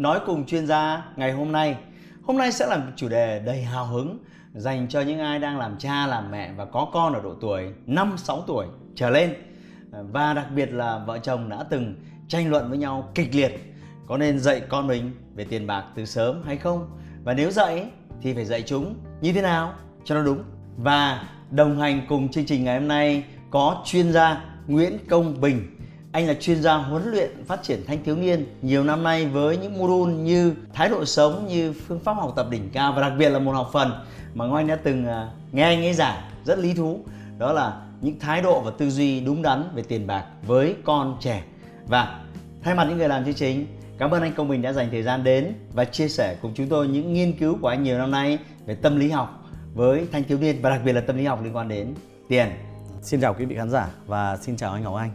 nói cùng chuyên gia ngày hôm nay. Hôm nay sẽ là một chủ đề đầy hào hứng dành cho những ai đang làm cha, làm mẹ và có con ở độ tuổi 5 6 tuổi trở lên. Và đặc biệt là vợ chồng đã từng tranh luận với nhau kịch liệt có nên dạy con mình về tiền bạc từ sớm hay không? Và nếu dạy thì phải dạy chúng như thế nào cho nó đúng. Và đồng hành cùng chương trình ngày hôm nay có chuyên gia Nguyễn Công Bình anh là chuyên gia huấn luyện phát triển thanh thiếu niên nhiều năm nay với những module như thái độ sống, như phương pháp học tập đỉnh cao và đặc biệt là một học phần mà Ngoan đã từng à, nghe anh ấy giảng rất lý thú. Đó là những thái độ và tư duy đúng đắn về tiền bạc với con trẻ. Và thay mặt những người làm chương trình, cảm ơn anh Công Bình đã dành thời gian đến và chia sẻ cùng chúng tôi những nghiên cứu của anh nhiều năm nay về tâm lý học với thanh thiếu niên và đặc biệt là tâm lý học liên quan đến tiền. Xin chào quý vị khán giả và xin chào anh Ngọc Anh.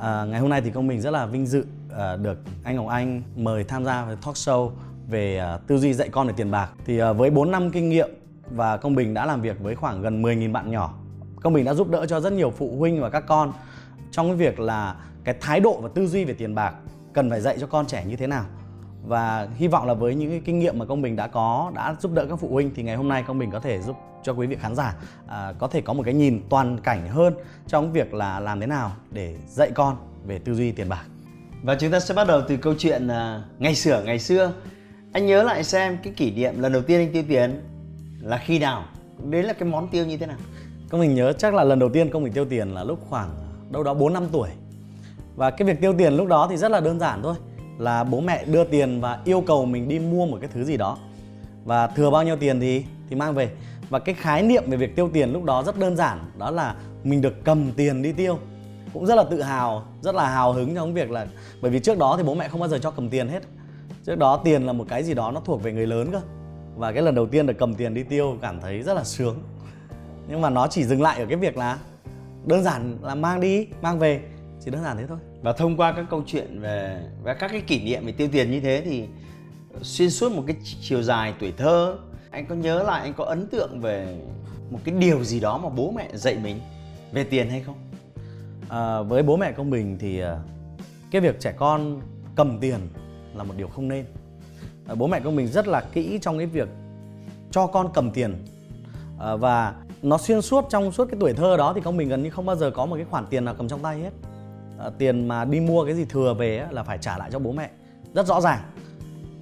À, ngày hôm nay thì công mình rất là vinh dự à, được anh Ngọc Anh mời tham gia với talk show về à, tư duy dạy con về tiền bạc. Thì à, với 4 năm kinh nghiệm và công bình đã làm việc với khoảng gần 10.000 bạn nhỏ. Công bình đã giúp đỡ cho rất nhiều phụ huynh và các con trong cái việc là cái thái độ và tư duy về tiền bạc cần phải dạy cho con trẻ như thế nào và hy vọng là với những cái kinh nghiệm mà công bình đã có đã giúp đỡ các phụ huynh thì ngày hôm nay công bình có thể giúp cho quý vị khán giả à, có thể có một cái nhìn toàn cảnh hơn trong việc là làm thế nào để dạy con về tư duy tiền bạc. Và chúng ta sẽ bắt đầu từ câu chuyện à, ngày xưa. Ngày xưa anh nhớ lại xem cái kỷ niệm lần đầu tiên anh tiêu tiền là khi nào? Đấy là cái món tiêu như thế nào? Công mình nhớ chắc là lần đầu tiên công mình tiêu tiền là lúc khoảng đâu đó 4 năm tuổi. Và cái việc tiêu tiền lúc đó thì rất là đơn giản thôi là bố mẹ đưa tiền và yêu cầu mình đi mua một cái thứ gì đó. Và thừa bao nhiêu tiền thì thì mang về. Và cái khái niệm về việc tiêu tiền lúc đó rất đơn giản, đó là mình được cầm tiền đi tiêu. Cũng rất là tự hào, rất là hào hứng trong việc là, bởi vì trước đó thì bố mẹ không bao giờ cho cầm tiền hết. Trước đó tiền là một cái gì đó nó thuộc về người lớn cơ. Và cái lần đầu tiên được cầm tiền đi tiêu cảm thấy rất là sướng. Nhưng mà nó chỉ dừng lại ở cái việc là đơn giản là mang đi, mang về chỉ đơn giản thế thôi. Và thông qua các câu chuyện về và các cái kỷ niệm về tiêu tiền như thế thì xuyên suốt một cái chiều dài tuổi thơ anh có nhớ lại anh có ấn tượng về một cái điều gì đó mà bố mẹ dạy mình về tiền hay không? À, với bố mẹ công bình thì à, cái việc trẻ con cầm tiền là một điều không nên. À, bố mẹ công bình rất là kỹ trong cái việc cho con cầm tiền. À, và nó xuyên suốt trong suốt cái tuổi thơ đó thì công bình gần như không bao giờ có một cái khoản tiền nào cầm trong tay hết à, tiền mà đi mua cái gì thừa về là phải trả lại cho bố mẹ. Rất rõ ràng.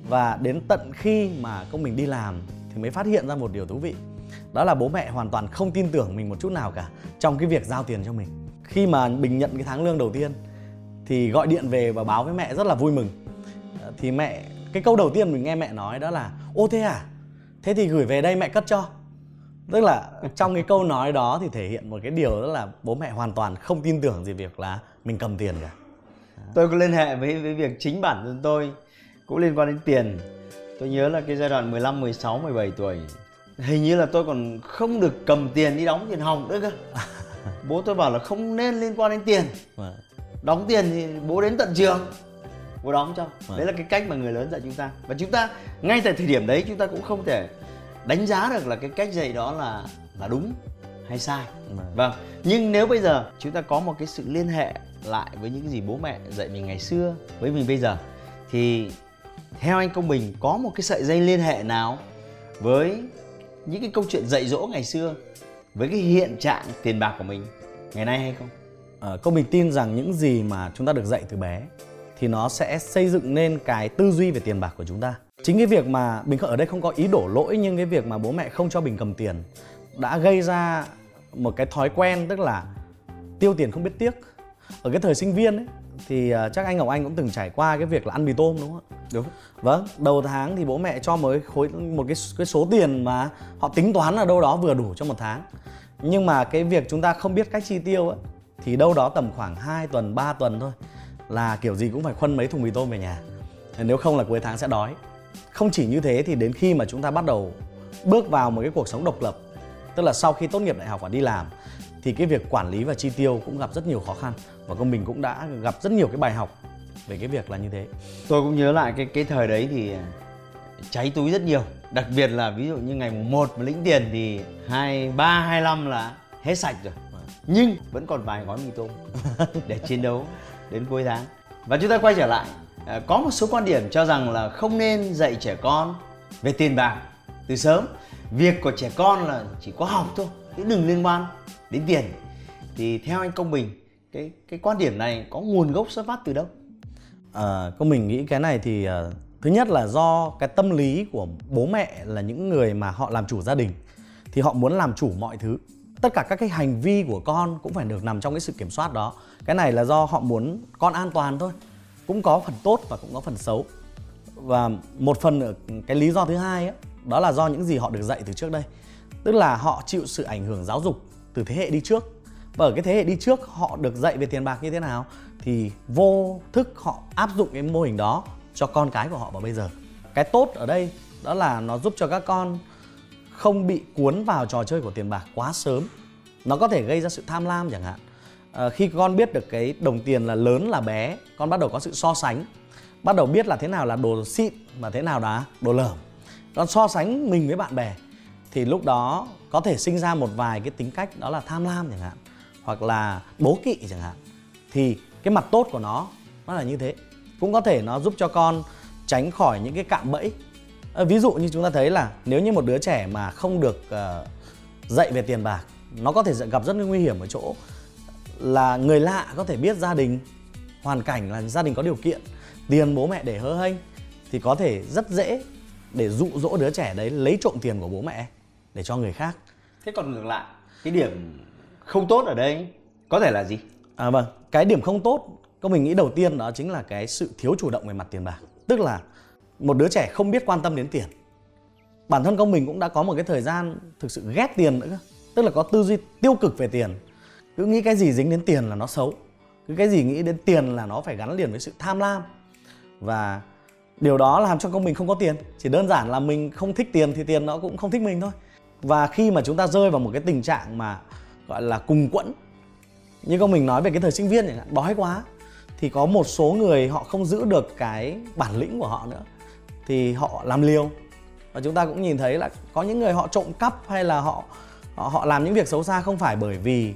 Và đến tận khi mà công mình đi làm thì mới phát hiện ra một điều thú vị. Đó là bố mẹ hoàn toàn không tin tưởng mình một chút nào cả trong cái việc giao tiền cho mình. Khi mà bình nhận cái tháng lương đầu tiên thì gọi điện về và báo với mẹ rất là vui mừng. Ờ, thì mẹ cái câu đầu tiên mình nghe mẹ nói đó là ô thế à? Thế thì gửi về đây mẹ cất cho tức là trong cái câu nói đó thì thể hiện một cái điều đó là bố mẹ hoàn toàn không tin tưởng gì việc là mình cầm tiền cả. Tôi có liên hệ với với việc chính bản thân tôi cũng liên quan đến tiền. Tôi nhớ là cái giai đoạn 15, 16, 17 tuổi hình như là tôi còn không được cầm tiền đi đóng tiền học nữa cơ. Bố tôi bảo là không nên liên quan đến tiền. Vâng. đóng tiền thì bố đến tận trường bố đóng cho. Vâng. đấy là cái cách mà người lớn dạy chúng ta. Và chúng ta ngay tại thời điểm đấy chúng ta cũng không thể đánh giá được là cái cách dạy đó là là đúng hay sai. Vâng. vâng. Nhưng nếu bây giờ chúng ta có một cái sự liên hệ lại với những cái gì bố mẹ dạy mình ngày xưa với mình bây giờ thì theo anh công bình có một cái sợi dây liên hệ nào với những cái câu chuyện dạy dỗ ngày xưa với cái hiện trạng tiền bạc của mình ngày nay hay không? À, công bình tin rằng những gì mà chúng ta được dạy từ bé thì nó sẽ xây dựng nên cái tư duy về tiền bạc của chúng ta chính cái việc mà bình ở đây không có ý đổ lỗi nhưng cái việc mà bố mẹ không cho bình cầm tiền đã gây ra một cái thói quen tức là tiêu tiền không biết tiếc ở cái thời sinh viên ấy thì uh, chắc anh Ngọc Anh cũng từng trải qua cái việc là ăn mì tôm đúng không ạ? Đúng. Vâng, đầu tháng thì bố mẹ cho cái khối một cái cái số tiền mà họ tính toán là đâu đó vừa đủ cho một tháng. Nhưng mà cái việc chúng ta không biết cách chi tiêu ấy thì đâu đó tầm khoảng 2 tuần, 3 tuần thôi là kiểu gì cũng phải khuân mấy thùng mì tôm về nhà. Nếu không là cuối tháng sẽ đói. không chỉ như thế thì đến khi mà chúng ta bắt đầu bước vào một cái cuộc sống độc lập tức là sau khi tốt nghiệp đại học và đi làm thì cái việc quản lý và chi tiêu cũng gặp rất nhiều khó khăn và công mình cũng đã gặp rất nhiều cái bài học về cái việc là như thế. Tôi cũng nhớ lại cái cái thời đấy thì cháy túi rất nhiều. Đặc biệt là ví dụ như ngày mùng 1 mà lĩnh tiền thì hai ba hai năm là hết sạch rồi. Nhưng vẫn còn vài gói mì tôm để chiến đấu đến cuối tháng. Và chúng ta quay trở lại. À, có một số quan điểm cho rằng là không nên dạy trẻ con về tiền bạc từ sớm. Việc của trẻ con là chỉ có học thôi chứ đừng liên quan đến tiền. Thì theo anh công bình cái cái quan điểm này có nguồn gốc xuất phát từ đâu? À, công mình nghĩ cái này thì uh, thứ nhất là do cái tâm lý của bố mẹ là những người mà họ làm chủ gia đình thì họ muốn làm chủ mọi thứ. Tất cả các cái hành vi của con cũng phải được nằm trong cái sự kiểm soát đó cái này là do họ muốn con an toàn thôi. Cũng có phần tốt và cũng có phần xấu. Và một phần cái lý do thứ hai ấy, đó là do những gì họ được dạy từ trước đây. Tức là họ chịu sự ảnh hưởng giáo dục từ thế hệ đi trước. Và ở cái thế hệ đi trước họ được dạy về tiền bạc như thế nào thì vô thức họ áp dụng cái mô hình đó cho con cái của họ vào bây giờ. Cái tốt ở đây đó là nó giúp cho các con không bị cuốn vào trò chơi của tiền bạc quá sớm. Nó có thể gây ra sự tham lam chẳng hạn à, khi con biết được cái đồng tiền là lớn là bé con bắt đầu có sự so sánh. Bắt đầu biết là thế nào là đồ xịn và thế nào là đồ lởm. Con so sánh mình với bạn bè thì lúc đó có thể sinh ra một vài cái tính cách đó là tham lam chẳng hạn hoặc là bố kỵ chẳng hạn. Thì cái mặt tốt của nó nó là như thế. Cũng có thể nó giúp cho con tránh khỏi những cái cạm bẫy. À, ví dụ như chúng ta thấy là nếu như một đứa trẻ mà không được uh, dạy về tiền bạc nó có thể gặp rất nguy hiểm ở chỗ là người lạ có thể biết gia đình hoàn cảnh là gia đình có điều kiện tiền bố mẹ để hớ hênh thì có thể rất dễ để dụ dỗ đứa trẻ đấy lấy trộm tiền của bố mẹ để cho người khác. Thế còn ngược lại cái điểm không tốt ở đây có thể là gì? À vâng cái điểm không tốt có mình nghĩ đầu tiên đó chính là cái sự thiếu chủ động về mặt tiền bạc. Tức là một đứa trẻ không biết quan tâm đến tiền. Bản thân công mình cũng đã có một cái thời gian thực sự ghét tiền nữa tức là có tư duy tiêu cực về tiền cứ nghĩ cái gì dính đến tiền là nó xấu. Cứ cái gì nghĩ đến tiền là nó phải gắn liền với sự tham lam. Và điều đó làm cho con mình không có tiền. Chỉ đơn giản là mình không thích tiền thì tiền nó cũng không thích mình thôi. Và khi mà chúng ta rơi vào một cái tình trạng mà gọi là cùng quẫn như con mình nói về cái thời sinh viên chẳng đói quá thì có một số người họ không giữ được cái bản lĩnh của họ nữa thì họ làm liều. Và chúng ta cũng nhìn thấy là có những người họ trộm cắp hay là họ họ, họ làm những việc xấu xa không phải bởi vì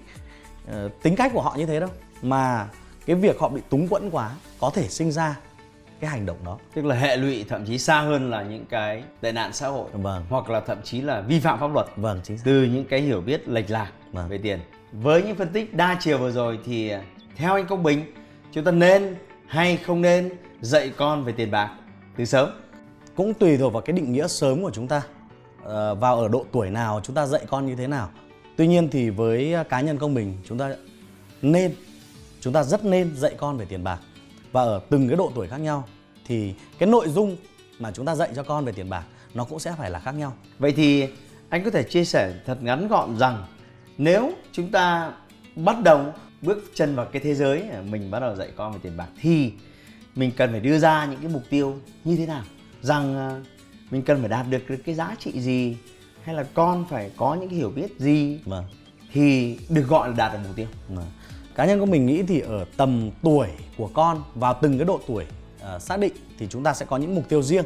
tính cách của họ như thế đâu mà cái việc họ bị túng quẫn quá có thể sinh ra cái hành động đó. Tức là hệ lụy thậm chí xa hơn là những cái tệ nạn xã hội. Vâng. hoặc là thậm chí là vi phạm pháp luật. Vâng chính xác. từ những cái hiểu biết lệch lạc vâng. về tiền. Với những phân tích đa chiều vừa rồi thì theo anh công bình chúng ta nên hay không nên dạy con về tiền bạc từ sớm? Cũng tùy thuộc vào cái định nghĩa sớm của chúng ta. À, vào ở độ tuổi nào chúng ta dạy con như thế nào tuy nhiên thì với à, cá nhân công mình, chúng ta nên, chúng ta rất nên dạy con về tiền bạc. Và ở từng cái độ tuổi khác nhau thì cái nội dung mà chúng ta dạy cho con về tiền bạc nó cũng sẽ phải là khác nhau. Vậy thì anh có thể chia sẻ thật ngắn gọn rằng nếu chúng ta bắt đầu bước chân vào cái thế giới mình bắt đầu dạy con về tiền bạc thì mình cần phải đưa ra những cái mục tiêu như thế nào? Rằng à, mình cần phải đạt được cái giá trị gì? Hay là con phải có những cái hiểu biết gì vâng. thì được gọi là đạt được mục tiêu? Vâng. cá nhân của mình nghĩ thì ở tầm tuổi của con vào từng cái độ tuổi uh, xác định thì chúng ta sẽ có những mục tiêu riêng.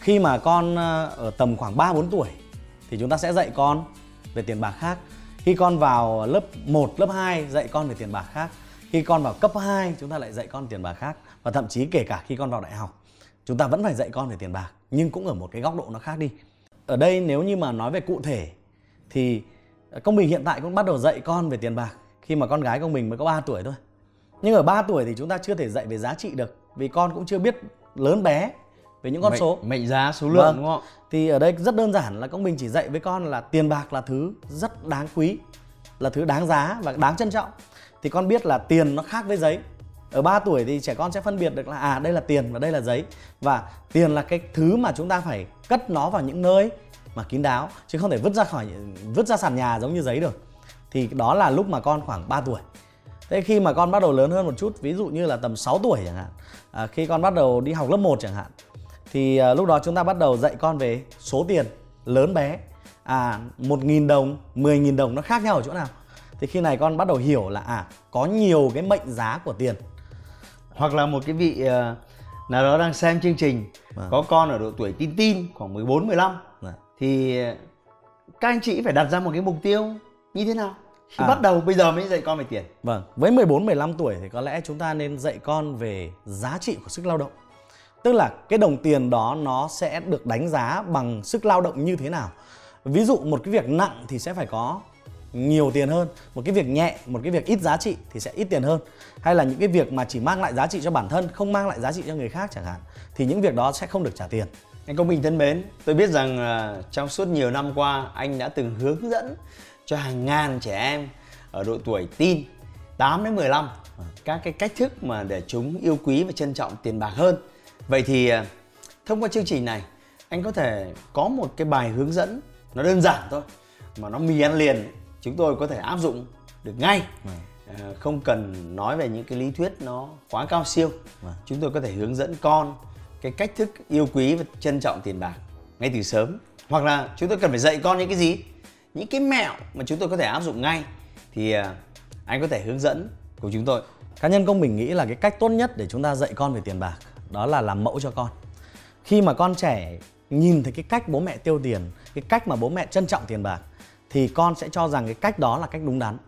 Khi mà con uh, ở tầm khoảng 3 4 tuổi thì chúng ta sẽ dạy con về tiền bạc khác. Khi con vào lớp 1, lớp 2 dạy con về tiền bạc khác. Khi con vào cấp 2 chúng ta lại dạy con tiền bạc khác. Và thậm chí kể cả khi con vào đại học chúng ta vẫn phải dạy con về tiền bạc nhưng cũng ở một cái góc độ nó khác đi ở đây nếu như mà nói về cụ thể thì công bình hiện tại cũng bắt đầu dạy con về tiền bạc khi mà con gái công bình mới có 3 tuổi thôi. Nhưng ở 3 tuổi thì chúng ta chưa thể dạy về giá trị được vì con cũng chưa biết lớn bé về những con mệnh, số. mệnh giá số lượng vâng. đúng không thì ở đây rất đơn giản là công bình chỉ dạy với con là tiền bạc là thứ rất đáng quý là thứ đáng giá và đáng trân trọng. Thì con biết là tiền nó khác với giấy ở 3 tuổi thì trẻ con sẽ phân biệt được là à đây là tiền và đây là giấy. Và tiền là cái thứ mà chúng ta phải cất nó vào những nơi mà kín đáo chứ không thể vứt ra khỏi vứt ra sàn nhà giống như giấy được. Thì đó là lúc mà con khoảng 3 tuổi. Thế khi mà con bắt đầu lớn hơn một chút ví dụ như là tầm 6 tuổi chẳng hạn à, khi con bắt đầu đi học lớp 1 chẳng hạn thì à, lúc đó chúng ta bắt đầu dạy con về số tiền lớn bé. À một nghìn đồng 10 nghìn đồng nó khác nhau ở chỗ nào? Thì khi này con bắt đầu hiểu là à có nhiều cái mệnh giá của tiền hoặc là một cái vị ờ, nào đó đang xem chương trình Vâng. có con ở độ tuổi tin tin khoảng 14 15 Dạ. thì các anh chị phải đặt ra một cái mục tiêu như thế nào khi À. bắt đầu bây giờ mới dạy con về tiền Vâng, với 14 15 tuổi thì có lẽ chúng ta nên dạy con về giá trị của sức lao động. Tức là cái đồng tiền đó nó sẽ được đánh giá bằng sức lao động như thế nào. Ví dụ một cái việc nặng thì sẽ phải có nhiều tiền hơn, một cái việc nhẹ, một cái việc ít giá trị thì sẽ ít tiền hơn. Hay là những cái việc mà chỉ mang lại giá trị cho bản thân, không mang lại giá trị cho người khác chẳng hạn thì những việc đó sẽ không được trả tiền. Anh Công Bình thân mến, tôi biết rằng uh, trong suốt nhiều năm qua anh đã từng hướng dẫn cho hàng ngàn trẻ em ở độ tuổi teen 8 đến 15 à, các cái cách thức mà để chúng yêu quý và trân trọng tiền bạc hơn. Vậy thì à, thông qua chương trình này anh có thể có một cái bài hướng dẫn nó đơn giản thôi mà nó mì ăn liền chúng tôi có thể áp dụng được ngay. Ờ, không cần nói về những cái lý thuyết nó quá cao siêu. Vâng. chúng tôi có thể hướng dẫn con cái cách thức yêu quý và trân trọng tiền bạc ngay từ sớm. Hoặc là chúng tôi cần phải dạy con những cái gì? Những cái mẹo mà chúng tôi có thể áp dụng ngay. Thì à, anh có thể hướng dẫn của chúng tôi. Cá nhân công mình nghĩ là cái cách tốt nhất để chúng ta dạy con về tiền bạc đó là làm mẫu cho con. Khi mà con trẻ nhìn thấy cái cách bố mẹ tiêu tiền, cái cách mà bố mẹ trân trọng tiền bạc thì con sẽ cho rằng cái cách đó là cách đúng đắn.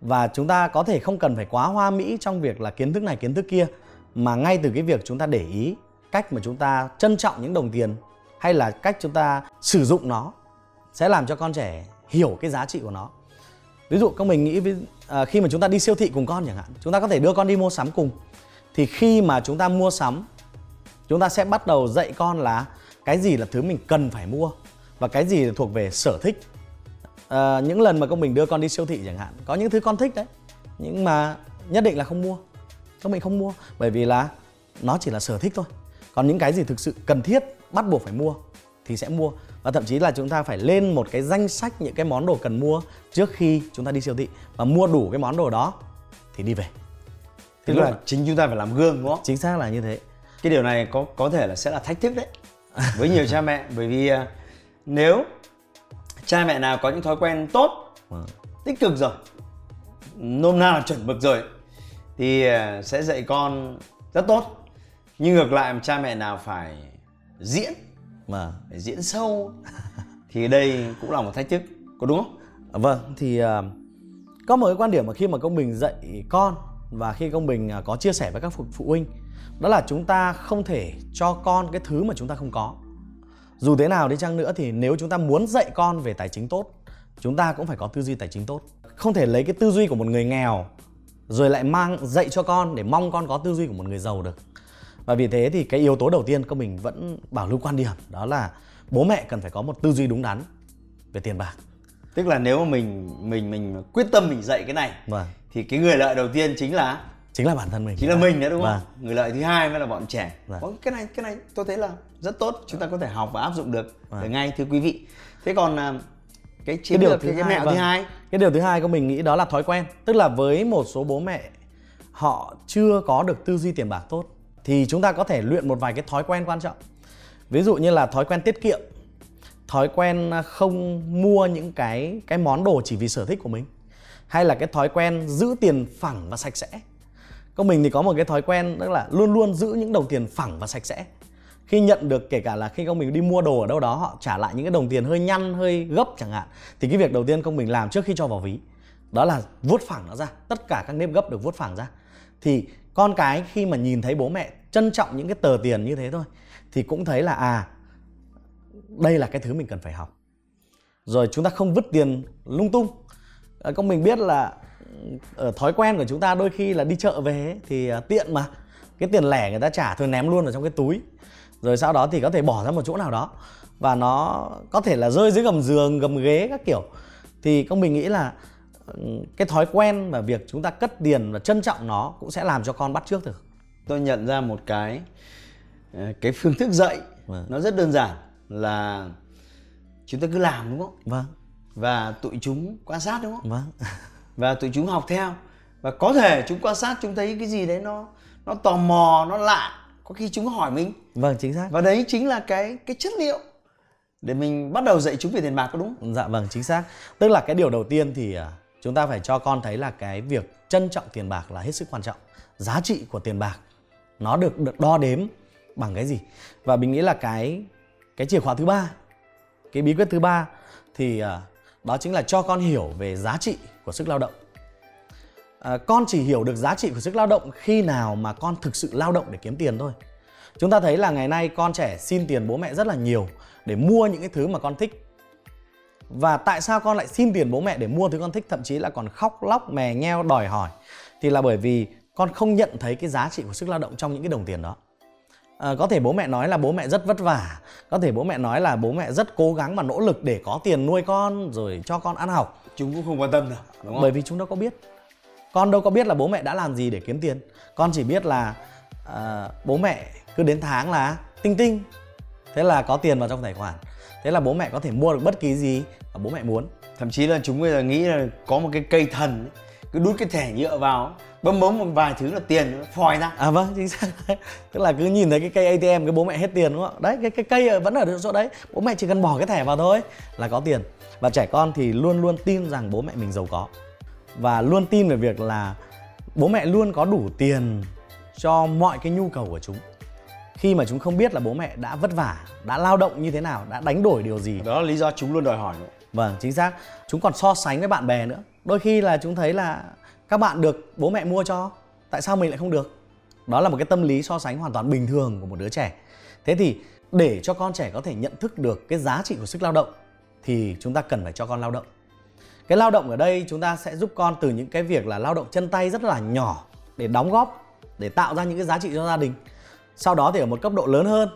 Và chúng ta có thể không cần phải quá hoa mỹ trong việc là kiến thức này kiến thức kia mà ngay từ cái việc chúng ta để ý cách mà chúng ta trân trọng những đồng tiền hay là cách chúng ta sử dụng nó sẽ làm cho con trẻ hiểu cái giá trị của nó ví dụ các mình nghĩ à, khi mà chúng ta đi siêu thị cùng con chẳng hạn chúng ta có thể đưa con đi mua sắm cùng thì khi mà chúng ta mua sắm chúng ta sẽ bắt đầu dạy con là cái gì là thứ mình cần phải mua và cái gì là thuộc về sở thích à, những lần mà công mình đưa con đi siêu thị chẳng hạn có những thứ con thích đấy nhưng mà nhất định là không mua. Công mình không mua bởi vì là nó chỉ là sở thích thôi. Còn những cái gì thực sự cần thiết bắt buộc phải mua thì sẽ mua. Và thậm chí là chúng ta phải lên một cái danh sách những cái món đồ cần mua trước khi chúng ta đi siêu thị. Và mua đủ cái món đồ đó thì đi về. Tức lúc là chính chúng ta phải làm gương đúng không? Chính xác là như thế. Cái điều này có có thể là sẽ là thách thức đấy. Với nhiều cha mẹ bởi vì à, nếu cha mẹ nào có những thói quen tốt Vâng. tích cực rồi nôm na là chuẩn mực rồi thì à, sẽ dạy con rất tốt nhưng ngược lại cha mẹ nào phải diễn Vâng. phải diễn sâu thì đây cũng là một thách thức có đúng không Vâng, thì à, có một cái quan điểm mà khi mà công bình dạy con và khi công bình à, có chia sẻ với các phụ huynh đó là chúng ta không thể cho con cái thứ mà chúng ta không có. Dù thế nào đi chăng nữa thì nếu chúng ta muốn dạy con về tài chính tốt, chúng ta cũng phải có tư duy tài chính tốt. Không thể lấy cái tư duy của một người nghèo rồi lại mang dạy cho con để mong con có tư duy của một người giàu được. Và vì thế thì cái yếu tố đầu tiên công mình vẫn bảo lưu quan điểm đó là bố mẹ cần phải có một tư duy đúng đắn về tiền bạc. tức là nếu mà mình mình mình quyết tâm mình dạy cái này Vâng. thì cái người lợi đầu tiên chính là chính là bản thân mình. Chính là mình đấy đúng không? Vâng. người lợi thứ hai mới là bọn trẻ. Vâng. Có cái này cái này tôi thấy là rất tốt chúng ta có thể học và áp dụng được Vâng. ngay thưa quý vị. Thế còn à, cái cái chiến điều lược thứ cái, cái hai mẹo vâng. thứ hai? Cái điều thứ hai của mình nghĩ đó là thói quen. Tức là với một số bố mẹ họ chưa có được tư duy tiền bạc tốt thì chúng ta có thể luyện một vài cái thói quen quan trọng. Ví dụ như là thói quen tiết kiệm thói quen không mua những cái cái món đồ chỉ vì sở thích của mình hay là cái thói quen giữ tiền phẳng và sạch sẽ công mình thì có một cái thói quen tức là luôn luôn giữ những đồng tiền phẳng và sạch sẽ. Khi nhận được kể cả là khi công mình đi mua đồ ở đâu đó họ trả lại những cái đồng tiền hơi nhăn hơi gấp chẳng hạn thì cái việc đầu tiên công mình làm trước khi cho vào ví đó là vuốt phẳng nó ra. Tất cả các nếp gấp được vuốt phẳng ra. Thì con cái khi mà nhìn thấy bố mẹ trân trọng những cái tờ tiền như thế thôi thì cũng thấy là à đây là cái thứ mình cần phải học. Rồi chúng ta không vứt tiền lung tung. Ờ, à, công mình biết là ở thói quen của chúng ta đôi khi là đi chợ về ấy, thì à, tiện mà. Cái tiền lẻ người ta trả thôi ném luôn vào trong cái túi. Rồi sau đó thì có thể bỏ ra một chỗ nào đó. Và nó có thể là rơi dưới gầm giường gầm ghế các kiểu. Thì công mình nghĩ là ừ, cái thói quen và việc chúng ta cất tiền và trân trọng nó cũng sẽ làm cho con bắt trước được. Tôi nhận ra một cái ờ, cái phương thức dạy. Vâng. nó rất đơn giản là chúng ta cứ làm đúng không? Vâng. Và tụi chúng quan sát đúng không? Vâng và tụi chúng học theo. Và có thể chúng quan sát chúng thấy cái gì đấy nó nó tò mò nó lạ có khi chúng hỏi mình. Vâng chính xác. Và đấy chính là cái cái chất liệu để mình bắt đầu dạy chúng về tiền bạc có đúng dạ vâng chính xác. Tức là cái điều đầu tiên thì à, chúng ta phải cho con thấy là cái việc trân trọng tiền bạc là hết sức quan trọng. Giá trị của tiền bạc nó được được đo đếm bằng cái gì? Và mình nghĩ là cái cái chìa khóa thứ ba cái bí quyết thứ ba thì à, đó chính là cho con hiểu về giá trị của sức lao động? À, con chỉ hiểu được giá trị của sức lao động khi nào mà con thực sự lao động để kiếm tiền thôi. Chúng ta thấy là ngày nay con trẻ xin tiền bố mẹ rất là nhiều để mua những cái thứ mà con thích. Và tại sao con lại xin tiền bố mẹ để mua thứ con thích? Thậm chí là còn khóc lóc mè nheo đòi hỏi. Thì là bởi vì con không nhận thấy cái giá trị của sức lao động trong những cái đồng tiền đó à, có thể bố mẹ nói là bố mẹ rất vất vả. Có thể bố mẹ nói là bố mẹ rất cố gắng và nỗ lực để có tiền nuôi con rồi cho con ăn học. Chúng cũng không quan tâm đâu đúng không? Bởi vì chúng đâu có biết. Con đâu có biết là bố mẹ đã làm gì để kiếm tiền. Con chỉ biết là à, bố mẹ cứ đến tháng là tinh tinh. Thế là có tiền vào trong tài khoản. Thế là bố mẹ có thể mua được bất kỳ gì mà bố mẹ muốn. Thậm chí là chúng bây giờ nghĩ là có một cái cây thần ấy, cứ đút cái thẻ nhựa vào bấm bấm một vài thứ là tiền nó phòi ra. À vâng chính xác. Tức là cứ nhìn thấy cái cây atm cái bố mẹ hết tiền đúng không đấy cái cái cây vẫn ở chỗ đấy. Bố mẹ chỉ cần bỏ cái thẻ vào thôi là có tiền. Và trẻ con thì luôn luôn tin rằng bố mẹ mình giàu có. Và luôn tin về việc là bố mẹ luôn có đủ tiền cho mọi cái nhu cầu của chúng. Khi mà chúng không biết là bố mẹ đã vất vả đã lao động như thế nào đã đánh đổi điều gì. Đó là lý do chúng luôn đòi hỏi. Nữa. vâng chính xác. Chúng còn so sánh với bạn bè nữa. Đôi khi là chúng thấy là các bạn được bố mẹ mua cho, tại sao mình lại không được? Đó là một cái tâm lý so sánh hoàn toàn bình thường của một đứa trẻ. Thế thì để cho con trẻ có thể nhận thức được cái giá trị của sức lao động, thì chúng ta cần phải cho con lao động. Cái lao động ở đây chúng ta sẽ giúp con từ những cái việc là lao động chân tay rất là nhỏ để đóng góp, để tạo ra những cái giá trị cho gia đình. Sau đó thì ở một cấp độ lớn hơn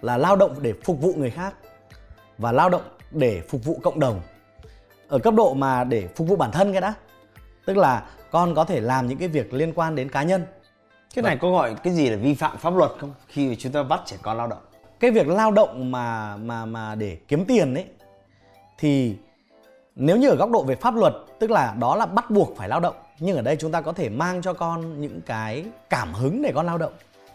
là lao động để phục vụ người khác và lao động để phục vụ cộng đồng. Ở cấp độ mà để phục vụ bản thân cái đã, tức là con có thể làm những cái việc liên quan đến cá nhân. Cái này có gọi cái gì là vi phạm pháp luật không? Khi mà chúng ta bắt trẻ con lao động. Cái việc lao động mà mà mà để kiếm tiền ấy thì nếu như ở góc độ về pháp luật tức là đó là bắt buộc phải lao động nhưng ở đây chúng ta có thể mang cho con những cái cảm hứng để con lao động.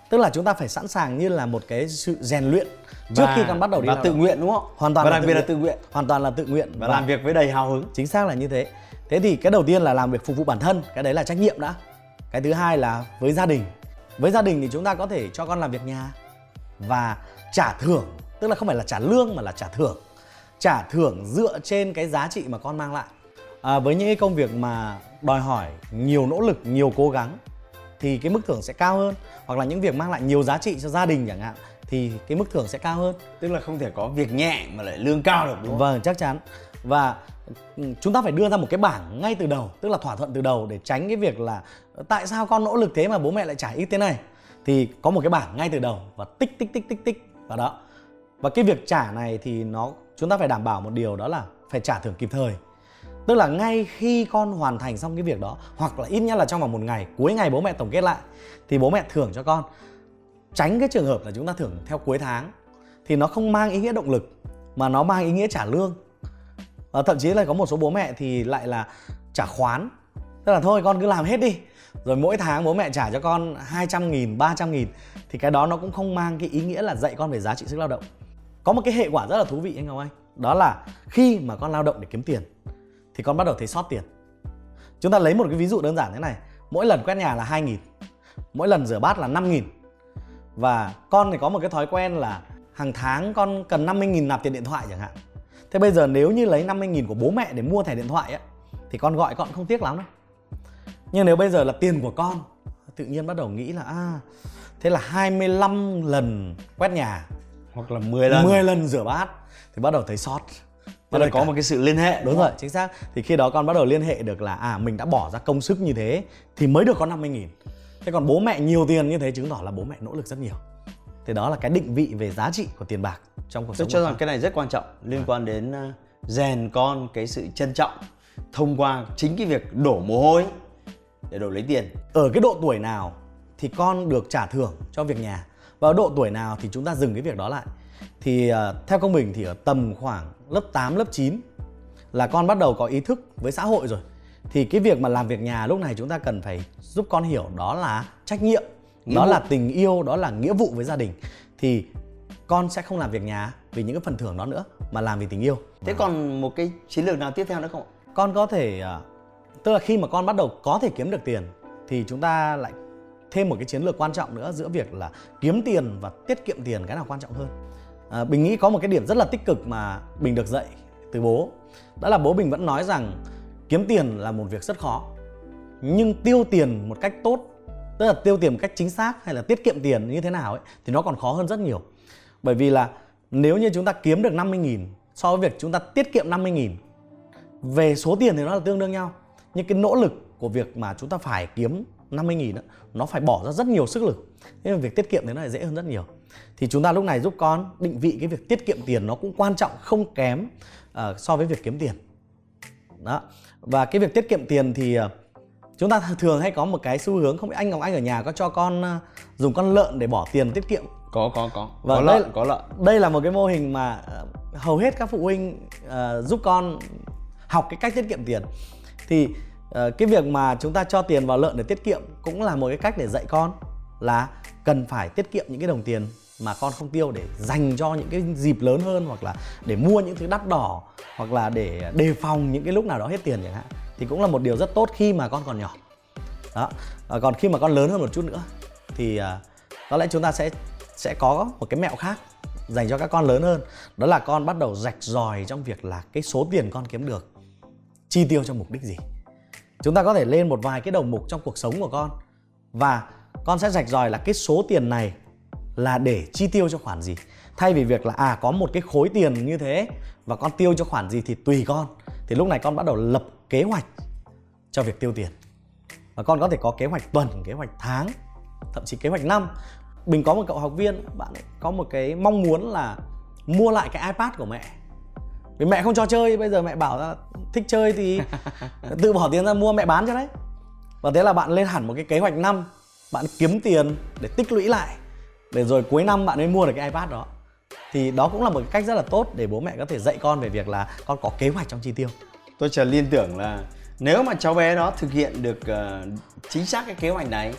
Tức là chúng ta phải sẵn sàng như là một cái sự rèn luyện trước Và- khi con bắt đầu đi và lao tự động. nguyện đúng không? Hoàn toàn và là đặc biệt là tự nguyện. Hoàn toàn là tự nguyện và làm việc với đầy hào hứng. chính xác là như thế thế thì cái đầu tiên là làm việc phục vụ bản thân cái đấy là trách nhiệm đã. Cái thứ hai là với gia đình. Với gia đình thì chúng ta có thể cho con làm việc nhà và trả thưởng tức là không phải là trả lương mà là trả thưởng. Trả thưởng dựa trên cái giá trị mà con mang lại. À, với những cái công việc mà đòi hỏi nhiều nỗ lực nhiều cố gắng thì cái mức thưởng sẽ cao hơn. Hoặc là những việc mang lại nhiều giá trị cho gia đình chẳng hạn thì cái mức thưởng sẽ cao hơn. Tức là không thể có việc nhẹ mà lại lương cao được đúng không? Vâng, chắc chắn. Và Ừ, chúng ta phải đưa ra một cái bảng ngay từ đầu, tức là thỏa thuận từ đầu để tránh cái việc là ờ, tại sao con nỗ lực thế mà bố mẹ lại trả ít thế này. Thì có một cái bảng ngay từ đầu và tích tích tích tích tích vào đó. Và cái việc trả này thì nó chúng ta phải đảm bảo một điều đó là phải trả thưởng kịp thời. Tức là ngay khi con hoàn thành xong cái việc đó hoặc là ít nhất là trong vòng một ngày, cuối ngày bố mẹ tổng kết lại thì bố mẹ thưởng cho con. Tránh cái trường hợp là chúng ta thưởng theo cuối tháng thì nó không mang ý nghĩa động lực mà nó mang ý nghĩa trả lương và thậm chí là có một số bố mẹ thì lại là trả khoán. Tức là thôi con cứ làm hết đi. Rồi mỗi tháng bố mẹ trả cho con 200 nghìn, 300 nghìn. Thì cái đó nó cũng không mang cái ý nghĩa là dạy con về giá trị sức lao động. Có một cái hệ quả rất là thú vị anh Ngọc Anh. Đó là khi mà con lao động để kiếm tiền thì con bắt đầu thấy sót tiền. Chúng ta lấy một cái ví dụ đơn giản thế này. Mỗi lần quét nhà là 2 nghìn mỗi lần rửa bát là 5 nghìn. Và con thì có một cái thói quen là hàng tháng con cần 50.000 nạp tiền điện thoại chẳng hạn. Thế bây giờ nếu như lấy 50.000 của bố mẹ để mua thẻ điện thoại á thì con gọi con không tiếc lắm đâu. Nhưng nếu bây giờ là tiền của con tự nhiên bắt đầu nghĩ là à thế là 25 lần quét nhà, hoặc là 10 lần 10 lần rửa bát thì bắt đầu thấy sót. tức là có một cái sự liên hệ Đúng rồi, chính xác. Thì khi đó con bắt đầu liên hệ được là à mình đã bỏ ra công sức như thế thì mới được có 50 nghìn. Thế còn bố mẹ nhiều tiền như thế chứng tỏ là bố mẹ nỗ lực rất nhiều. Thì đó là cái định vị về giá trị của tiền bạc trong cuộc tôi sống. cho rằng cái này rất quan trọng liên quan đến uh, rèn con cái sự trân trọng thông qua chính cái việc đổ mồ hôi để đổi lấy tiền. Ở cái độ tuổi nào thì con được trả thưởng cho việc nhà và ở độ tuổi nào thì chúng ta dừng cái việc đó lại. Thì ờ, theo công bình thì ở tầm khoảng lớp 8, lớp 9 là con bắt đầu có ý thức với xã hội rồi. Thì cái việc mà làm việc nhà lúc này chúng ta cần phải giúp con hiểu đó là trách nhiệm Nghĩa đó vụ. là tình yêu đó là nghĩa vụ với gia đình. Thì con sẽ không làm việc nhà vì những cái phần thưởng đó nữa mà làm vì tình yêu. Thế còn một cái chiến lược nào tiếp theo nữa không con có thể à, tức là khi mà con bắt đầu có thể kiếm được tiền thì chúng ta lại thêm một cái chiến lược quan trọng nữa giữa việc là kiếm tiền và tiết kiệm tiền cái nào quan trọng hơn. À, bình nghĩ có một cái điểm rất là tích cực mà bình được dạy từ bố. Đó là bố bình vẫn nói rằng kiếm tiền là một việc rất khó nhưng tiêu tiền một cách tốt tức là tiêu tiền một cách chính xác hay là tiết kiệm tiền như thế nào ấy thì nó còn khó hơn rất nhiều. Bởi vì là nếu như chúng ta kiếm được 50.000 so với việc chúng ta tiết kiệm 50.000 về số tiền thì nó là tương đương nhau. Nhưng cái nỗ lực của việc mà chúng ta phải kiếm 50 nghìn đó, nó phải bỏ ra rất nhiều sức lực. Nên việc tiết kiệm thì nó lại dễ hơn rất nhiều. Thì chúng ta lúc này giúp con định vị cái việc tiết kiệm tiền nó cũng quan trọng không kém uh, so với việc kiếm tiền. Đó. Và cái việc tiết kiệm tiền thì uh, chúng ta thường hay có một cái xu hướng không biết anh Ngọc Anh ở nhà có cho con ờ, dùng con lợn để bỏ tiền tiết kiệm Có có có. Vâng, có đây- lợn, có lợn. đây là một cái mô hình mà ờ, hầu hết các phụ huynh ờ, giúp con học cái cách tiết kiệm tiền thì ờ, cái việc mà chúng ta cho tiền vào lợn để tiết kiệm cũng là một cái cách để dạy con là cần phải tiết kiệm những cái đồng tiền mà con không tiêu để dành cho những cái dịp lớn hơn hoặc là để mua những thứ đắt đỏ hoặc là để đề phòng những cái lúc nào đó hết tiền chẳng hạn thì cũng là một điều rất tốt khi mà con còn nhỏ. Đó. À, còn khi mà con lớn hơn một chút nữa thì à, có lẽ chúng ta sẽ sẽ có một cái mẹo khác dành cho các con lớn hơn. Đó là con bắt đầu rạch ròi trong việc là cái số tiền con kiếm được chi tiêu cho mục đích gì. Chúng ta có thể lên một vài cái đầu mục trong cuộc sống của con và con sẽ rạch ròi là cái số tiền này là để chi tiêu cho khoản gì. Thay vì việc là à có một cái khối tiền như thế và con tiêu cho khoản gì thì tùy con thì lúc này con bắt đầu lập kế hoạch cho việc tiêu tiền. Và con có thể có kế hoạch tuần kế hoạch tháng thậm chí kế hoạch năm. Mình có một cậu học viên bạn ấy có một cái mong muốn là mua lại cái ipad của mẹ. Vì mẹ không cho chơi bây giờ mẹ bảo là thích chơi thì tự bỏ tiền ra mua mẹ bán cho đấy. Và thế là bạn lên hẳn một cái kế hoạch năm bạn kiếm tiền để tích lũy lại để rồi cuối năm bạn mới mua được cái ipad đó. Thì đó cũng là một cách rất là tốt để bố mẹ có thể dạy con về việc là con có kế hoạch trong chi tiêu Tôi chợt liên tưởng là nếu mà cháu bé đó thực hiện được ờ, chính xác cái kế hoạch này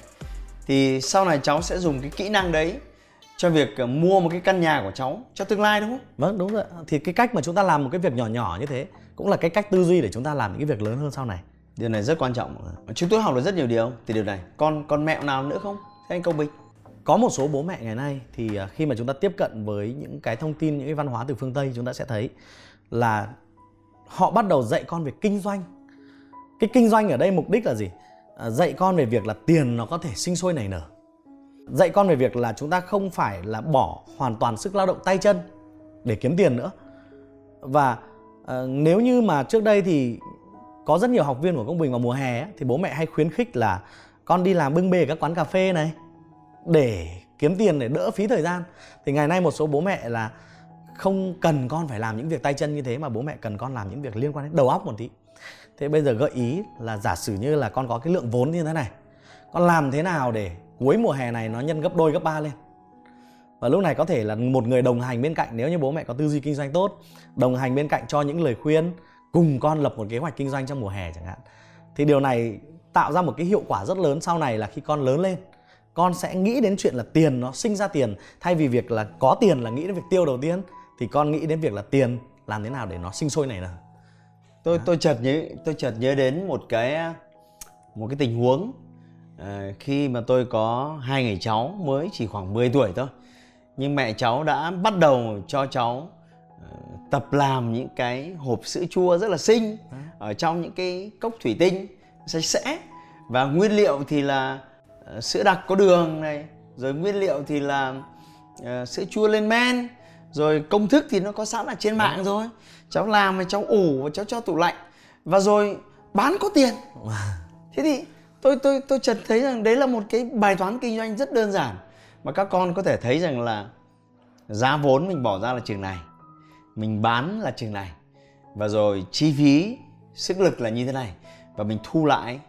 thì sau này cháu sẽ dùng cái kỹ năng đấy cho việc ờ, mua một cái căn nhà của cháu cho tương lai đúng không? Vâng đúng rồi Thì cái cách mà chúng ta làm một cái việc nhỏ nhỏ như thế Cũng là cái cách tư duy để chúng ta làm những cái việc lớn hơn sau này Điều này rất quan trọng. Chúng tôi học được rất nhiều điều từ điều này. Còn còn mẹo nào nữa không? Thế anh Công Bình. Có một số bố mẹ ngày nay thì à, khi mà chúng ta tiếp cận với những cái thông tin, những cái văn hóa từ phương Tây chúng ta sẽ thấy là họ bắt đầu dạy con về kinh doanh. Cái kinh doanh ở đây mục đích là gì? À, dạy con về việc là tiền nó có thể sinh sôi nảy nở. Dạy con về việc là chúng ta không phải là bỏ hoàn toàn sức lao động tay chân để kiếm tiền nữa. Và à, nếu như mà trước đây thì có rất nhiều học viên của công bình vào mùa hè ấy, thì bố mẹ hay khuyến khích là con đi làm bưng bê ở các quán cà phê này để kiếm tiền để đỡ phí thời gian thì ngày nay một số bố mẹ là không cần con phải làm những việc tay chân như thế mà bố mẹ cần con làm những việc liên quan đến đầu óc một tí. Thế bây giờ gợi ý là giả sử như là con có cái lượng vốn như thế này, con làm thế nào để cuối mùa hè này nó nhân gấp đôi, gấp ba lên? Và lúc này có thể là một người đồng hành bên cạnh, nếu như bố mẹ có tư duy kinh doanh tốt, đồng hành bên cạnh cho những lời khuyên, cùng con lập một kế hoạch kinh doanh trong mùa hè chẳng hạn, thì điều này tạo ra một cái hiệu quả rất lớn sau này là khi con lớn lên, con sẽ nghĩ đến chuyện là tiền nó sinh ra tiền, thay vì việc là có tiền là nghĩ đến việc tiêu đầu tiên thì con nghĩ đến việc là tiền làm thế nào để nó sinh sôi nảy nở Tôi tôi chợt nhớ tôi chợt nhớ đến một cái một cái tình huống. Ờ, khi mà tôi có hai người cháu mới chỉ khoảng 10 tuổi thôi. Nhưng mẹ cháu đã bắt đầu cho cháu ờ, tập làm những cái hộp sữa chua rất là xinh ở trong những cái cốc thủy tinh sạch sẽ. Và nguyên liệu thì là ờ, sữa đặc có đường này, rồi nguyên liệu thì là ờ, sữa chua lên men, rồi công thức thì nó có sẵn ở trên mạng rồi. Cháu làm và cháu ủ và cháu cho tủ lạnh. Và rồi bán có tiền. Thế thì tôi tôi tôi chợt thấy rằng đấy là một cái bài toán kinh doanh rất đơn giản. Mà các con có thể thấy rằng là giá vốn mình bỏ ra là chừng này, mình bán là chừng này và rồi chi phí sức lực là như thế này và mình thu lại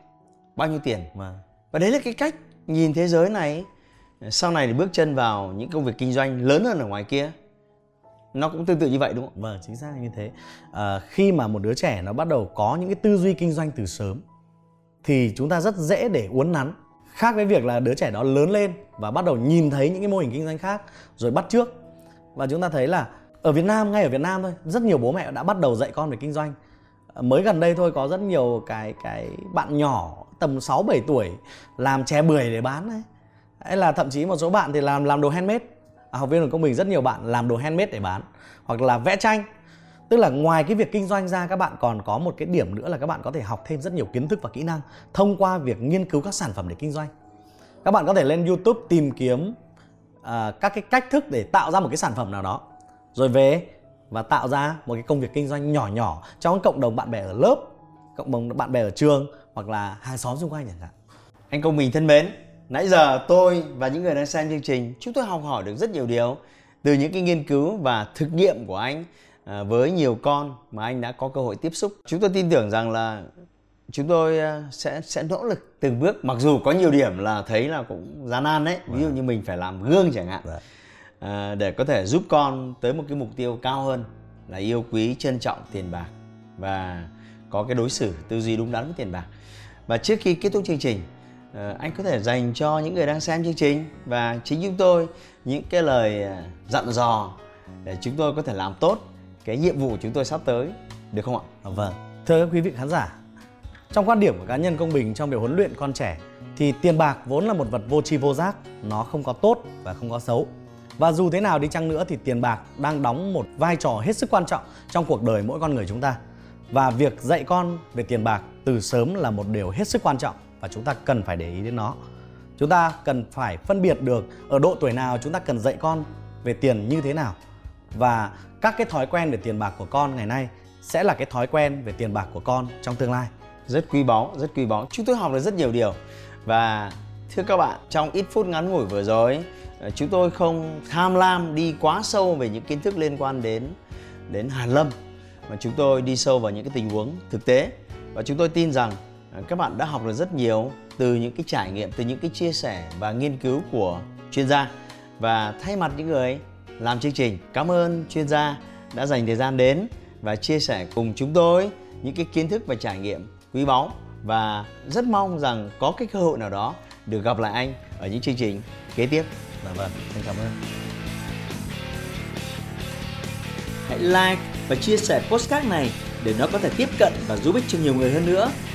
bao nhiêu tiền. Mà và đấy là cái cách nhìn thế giới này. Sau này để bước chân vào những công việc kinh doanh lớn hơn ở ngoài kia nó cũng tương tự như vậy đúng không? Vâng chính xác là như thế. À, khi mà một đứa trẻ nó bắt đầu có những cái tư duy kinh doanh từ sớm thì chúng ta rất dễ để uốn nắn. Khác với việc là đứa trẻ đó lớn lên và bắt đầu nhìn thấy những cái mô hình kinh doanh khác rồi bắt trước. Và chúng ta thấy là ở Việt Nam ngay ở Việt Nam thôi rất nhiều bố mẹ đã bắt đầu dạy con về kinh doanh. À, mới gần đây thôi có rất nhiều cái cái bạn nhỏ tầm 6 7 tuổi làm chè bưởi để bán đấy. Hay là thậm chí một số bạn thì làm làm đồ handmade. À, học viên của công mình rất nhiều bạn làm đồ handmade để bán hoặc là vẽ tranh. Tức là ngoài cái việc kinh doanh ra các bạn còn có một cái điểm nữa là các bạn có thể học thêm rất nhiều kiến thức và kỹ năng thông qua việc nghiên cứu các sản phẩm để kinh doanh. Các bạn có thể lên YouTube tìm kiếm uh, các cái cách thức để tạo ra một cái sản phẩm nào đó rồi về và tạo ra một cái công việc kinh doanh nhỏ nhỏ trong cộng đồng bạn bè ở lớp cộng đồng bạn bè ở trường hoặc là hàng xóm xung quanh chẳng hạn anh công mình thân mến nãy giờ tôi và những người đang xem chương trình chúng tôi học hỏi được rất nhiều điều từ những cái nghiên cứu và thực nghiệm của anh à, với nhiều con mà anh đã có cơ hội tiếp xúc. Chúng tôi tin tưởng rằng là chúng tôi à, sẽ sẽ nỗ lực từng bước mặc dù có nhiều điểm là thấy là cũng gian nan đấy. Ví dụ như mình phải làm gương chẳng hạn. À, để có thể giúp con tới một cái mục tiêu cao hơn là yêu quý trân trọng tiền bạc và có cái đối xử tư duy đúng đắn với tiền bạc. Và trước khi kết thúc chương trình Ờ, anh có thể dành cho những người đang xem chương trình và chính chúng tôi những cái lời ờ, dặn dò để chúng tôi có thể làm tốt cái nhiệm vụ chúng tôi sắp tới được không ạ? Ờ, vâng. Thưa quý vị khán giả, trong quan điểm của cá nhân công bình trong việc huấn luyện con trẻ thì tiền bạc vốn là một vật vô tri vô giác, nó không có tốt và không có xấu. Và dù thế nào đi chăng nữa thì tiền bạc đang đóng một vai trò hết sức quan trọng trong cuộc đời mỗi con người chúng ta. Và việc dạy con về tiền bạc từ sớm là một điều hết sức quan trọng và chúng ta cần phải để ý đến nó. Chúng ta cần phải phân biệt được ở độ tuổi nào chúng ta cần dạy con về tiền như thế nào và các cái thói quen về tiền bạc của con ngày nay sẽ là cái thói quen về tiền bạc của con trong tương lai. Rất quý báu, rất quý báu. Chúng tôi học được rất nhiều điều và thưa các bạn, trong ít phút ngắn ngủi vừa rồi ờ, chúng tôi không tham lam đi quá sâu về những kiến thức liên quan đến đến hàn lâm mà chúng tôi đi sâu vào những cái tình huống thực tế và chúng tôi tin rằng các bạn đã học được rất nhiều từ những cái trải nghiệm từ những cái chia sẻ và nghiên cứu của chuyên gia và thay mặt những người làm chương trình cảm ơn chuyên gia đã dành thời gian đến và chia sẻ cùng chúng tôi những cái kiến thức và trải nghiệm quý báu và rất mong rằng có cái cơ hội nào đó được gặp lại anh ở những chương trình kế tiếp Dạ vâng, vâng xin cảm ơn. Hãy like và chia sẻ postcard này để nó có thể tiếp cận và giúp ích cho nhiều người hơn nữa.